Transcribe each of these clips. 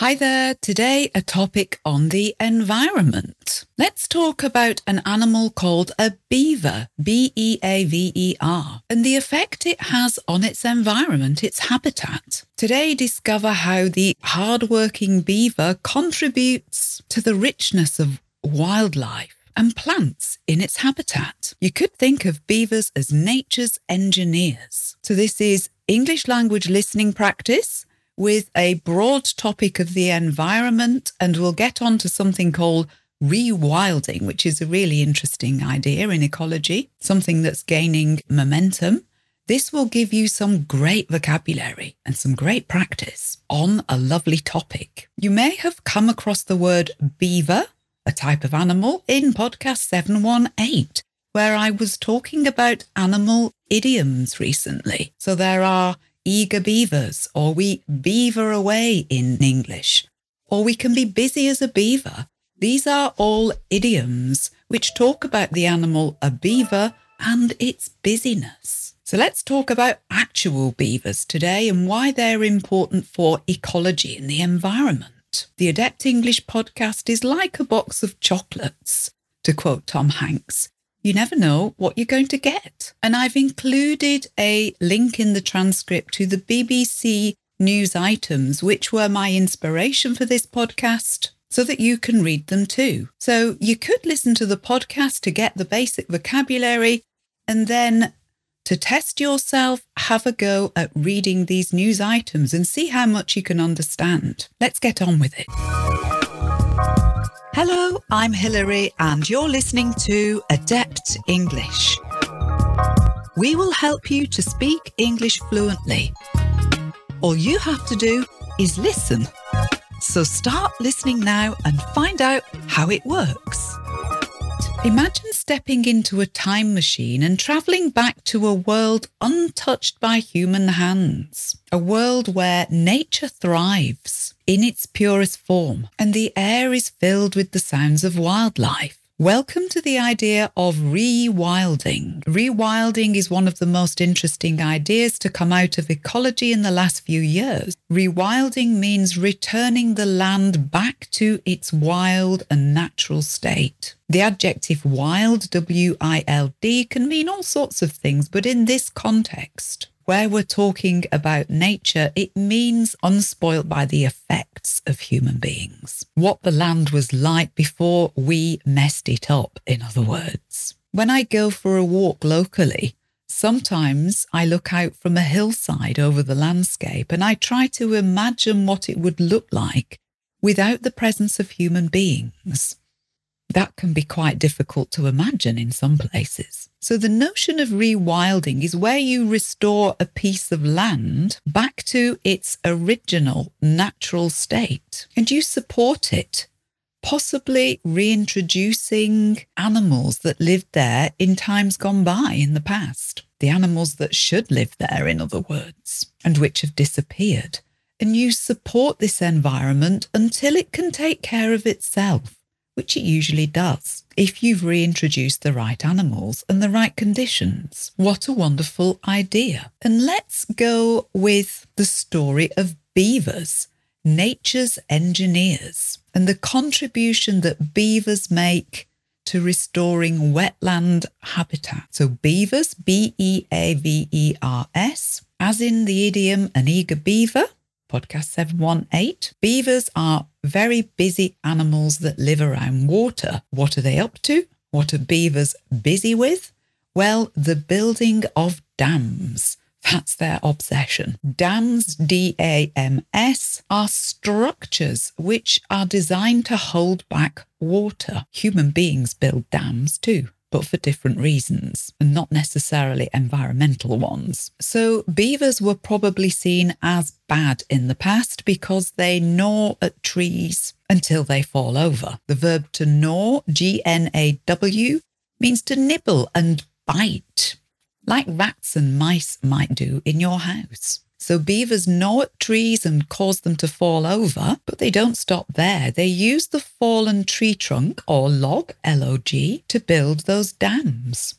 Hi there. Today, a topic on the environment. Let's talk about an animal called a beaver, B E A V E R, and the effect it has on its environment, its habitat. Today, discover how the hardworking beaver contributes to the richness of wildlife and plants in its habitat. You could think of beavers as nature's engineers. So, this is English language listening practice with a broad topic of the environment, and we'll get on to something called rewilding, which is a really interesting idea in ecology, something that's gaining momentum. This will give you some great vocabulary and some great practice on a lovely topic. You may have come across the word beaver, a type of animal, in podcast 718, where I was talking about animal idioms recently. So there are eager beavers, or we beaver away in English, or we can be busy as a beaver. These are all idioms which talk about the animal a beaver and its busyness. So let's talk about actual beavers today and why they're important for ecology and the environment. The Adept English podcast is like a box of chocolates, to quote Tom Hanks you never know what you're going to get. And I've included a link in the transcript to the BBC news items, which were my inspiration for this podcast, so that you can read them too. So you could listen to the podcast to get the basic vocabulary and then to test yourself, have a go at reading these news items and see how much you can understand. Let's get on with it. Hello, I'm Hilary, and you're listening to Adept English. We will help you to speak English fluently. All you have to do is listen. So start listening now and find out how it works. Imagine stepping into a time machine and travelling back to a world untouched by human hands, a world where nature thrives in its purest form and the air is filled with the sounds of wildlife. Welcome to the idea of rewilding. Rewilding is one of the most interesting ideas to come out of ecology in the last few years. Rewilding means returning the land back to its wild and natural state. The adjective wild, W I L D, can mean all sorts of things, but in this context, where we're talking about nature, it means unspoilt by the effects of human beings. What the land was like before we messed it up, in other words. When I go for a walk locally, Sometimes I look out from a hillside over the landscape and I try to imagine what it would look like without the presence of human beings that can be quite difficult to imagine in some places. So, the notion of rewilding is where you restore a piece of land back to its original natural state and you support it, possibly reintroducing animals that lived there in times gone by in the past. The animals that should live there, in other words, and which have disappeared. And you support this environment until it can take care of itself which it usually does, if you've reintroduced the right animals and the right conditions. What a wonderful idea. And let's go with the story of beavers, nature's engineers, and the contribution that beavers make to restoring wetland habitat. So, beavers, B E A V E R S, as in the idiom an eager beaver, podcast 718. Beavers are very busy animals that live around water. What are they up to? What are beavers busy with? Well, the building of dams. That's their obsession. Dams, D A M S, are structures which are designed to hold back water. Human beings build dams too but for different reasons, and not necessarily environmental ones. So beavers were probably seen as bad in the past because they gnaw at trees until they fall over. The verb to gnaw, G N A W, means to nibble and bite, like rats and mice might do in your house. So beavers gnaw at trees and cause them to fall over, but they don't stop there. They use the fallen tree trunk or log, L O G, to build those dams.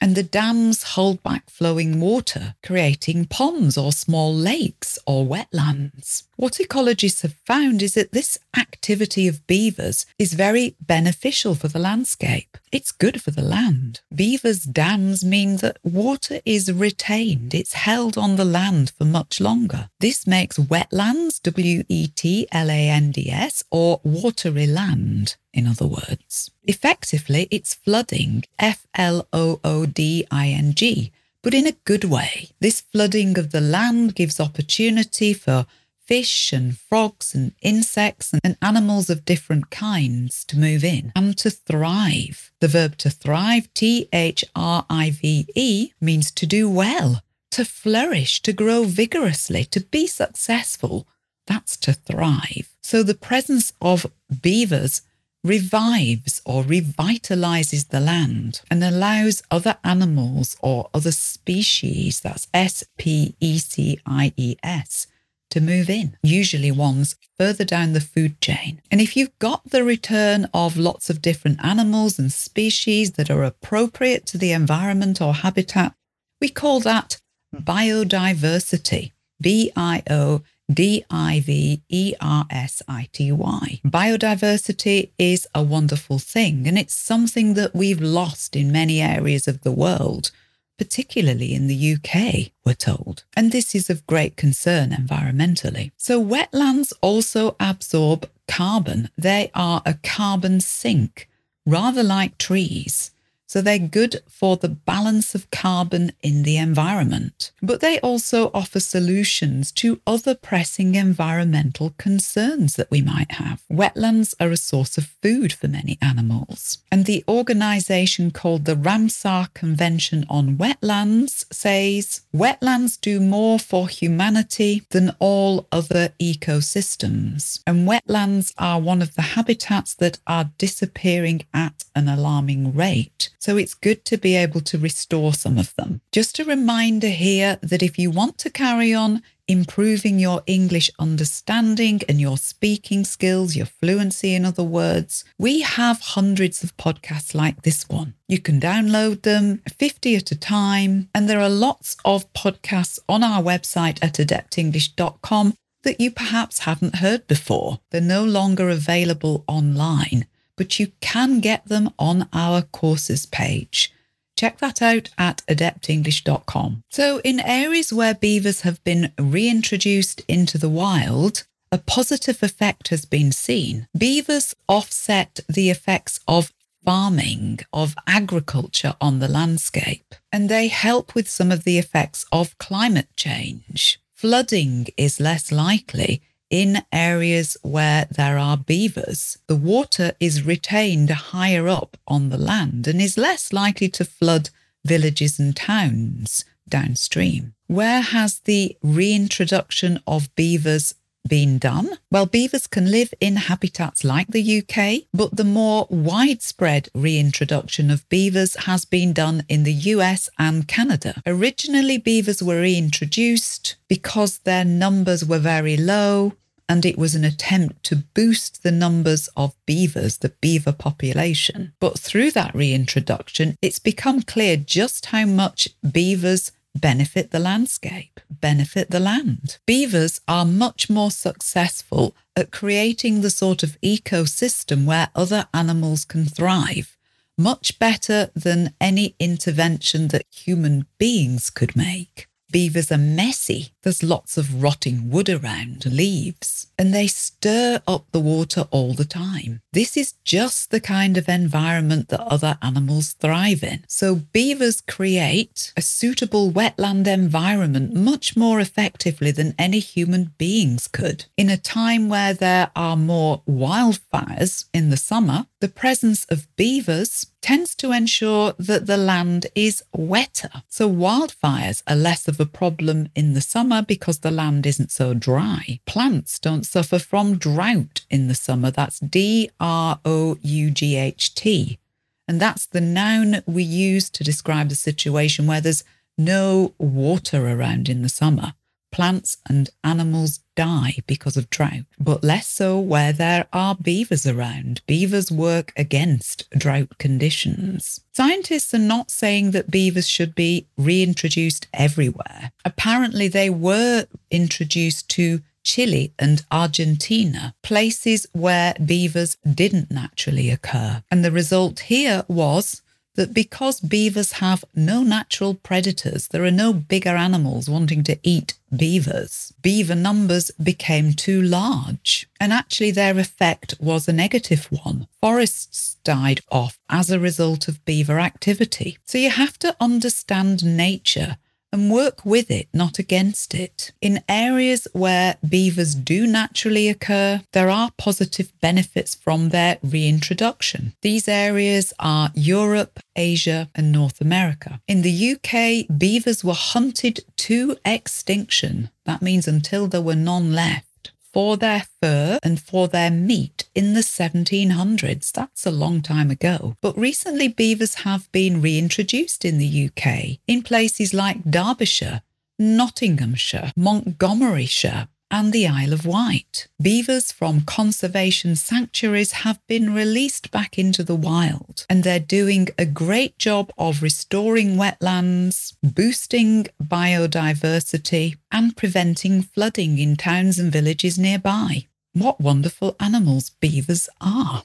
And the dams hold back flowing water, creating ponds or small lakes or wetlands. What ecologists have found is that this activity of beavers is very beneficial for the landscape. It's good for the land. Beavers' dams mean that water is retained, it's held on the land for much longer. This makes wetlands, W E T L A N D S, or watery land in other words. Effectively, it's flooding, F L O O D I N G, but in a good way. This flooding of the land gives opportunity for fish and frogs and insects and animals of different kinds to move in and to thrive. The verb to thrive, T H R I V E, means to do well, to flourish, to grow vigorously, to be successful. That's to thrive. So the presence of beavers revives or revitalizes the land and allows other animals or other species, that's S P E C I E S, to move in, usually ones further down the food chain. And if you've got the return of lots of different animals and species that are appropriate to the environment or habitat, we call that biodiversity. B I O D I V E R S I T Y. Biodiversity is a wonderful thing, and it's something that we've lost in many areas of the world, particularly in the UK, we're told. And this is of great concern environmentally. So, wetlands also absorb carbon, they are a carbon sink, rather like trees. So they're good for the balance of carbon in the environment. But they also offer solutions to other pressing environmental concerns that we might have. Wetlands are a source of food for many animals. And the organization called the Ramsar Convention on Wetlands says wetlands do more for humanity than all other ecosystems. And wetlands are one of the habitats that are disappearing at an alarming rate. So it's good to be able to restore some of them. Just a reminder here that if you want to carry on improving your English understanding and your speaking skills, your fluency, in other words, we have hundreds of podcasts like this one. You can download them 50 at a time, and there are lots of podcasts on our website at adeptenglish.com that you perhaps haven't heard before. They're no longer available online but you can get them on our courses page. Check that out at adeptenglish.com. So, in areas where beavers have been reintroduced into the wild, a positive effect has been seen. Beavers offset the effects of farming, of agriculture on the landscape, and they help with some of the effects of climate change. Flooding is less likely in areas where there are beavers, the water is retained higher up on the land and is less likely to flood villages and towns downstream. Where has the reintroduction of beavers been done? Well, beavers can live in habitats like the UK, but the more widespread reintroduction of beavers has been done in the US and Canada. Originally, beavers were reintroduced because their numbers were very low and it was an attempt to boost the numbers of beavers, the beaver population. But through that reintroduction, it's become clear just how much beavers benefit the landscape, benefit the land. Beavers are much more successful at creating the sort of ecosystem where other animals can thrive, much better than any intervention that human beings could make. Beavers are messy. There's lots of rotting wood around, leaves, and they stir up the water all the time. This is just the kind of environment that other animals thrive in. So beavers create a suitable wetland environment much more effectively than any human beings could. In a time where there are more wildfires in the summer, the presence of beavers tends to ensure that the land is wetter. So wildfires are less of a problem in the summer because the land isn't so dry. Plants don't suffer from drought in the summer. That's D R O U G H T. And that's the noun we use to describe the situation where there's no water around in the summer. plants and animals die because of drought, but less so where there are beavers around. Beavers work against drought conditions. Scientists are not saying that beavers should be reintroduced everywhere. Apparently, they were introduced to Chile and Argentina, places where beavers didn't naturally occur. And the result here was that because beavers have no natural predators, there are no bigger animals wanting to eat beavers, beaver numbers became too large. And actually, their effect was a negative one. Forests died off as a result of beaver activity. So you have to understand nature and work with it, not against it. In areas where beavers do naturally occur, there are positive benefits from their reintroduction. These areas are Europe, Asia, and North America. In the UK, beavers were hunted to extinction. That means until there were none left for their fur and for their meat in the 1700s. That's a long time ago. But recently, beavers have been reintroduced in the UK in places like Derbyshire, Nottinghamshire, Montgomeryshire, and the Isle of Wight. Beavers from conservation sanctuaries have been released back into the wild, and they're doing a great job of restoring wetlands, boosting biodiversity, and preventing flooding in towns and villages nearby. What wonderful animals beavers are!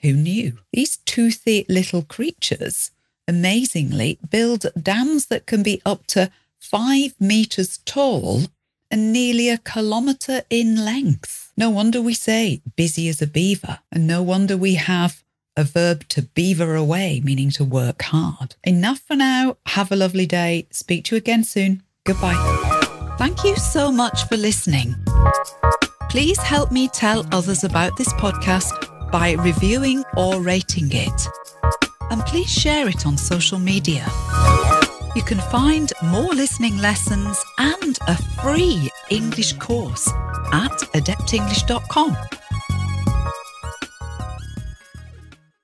Who knew? These toothy little creatures amazingly build dams that can be up to five metres tall and nearly a kilometre in length. No wonder we say busy as a beaver, and no wonder we have a verb to beaver away, meaning to work hard. Enough for now. Have a lovely day. Speak to you again soon. Goodbye. Thank you so much for listening. Please help me tell others about this podcast by reviewing or rating it. And please share it on social media. You can find more listening lessons and a free English course at adeptenglish.com.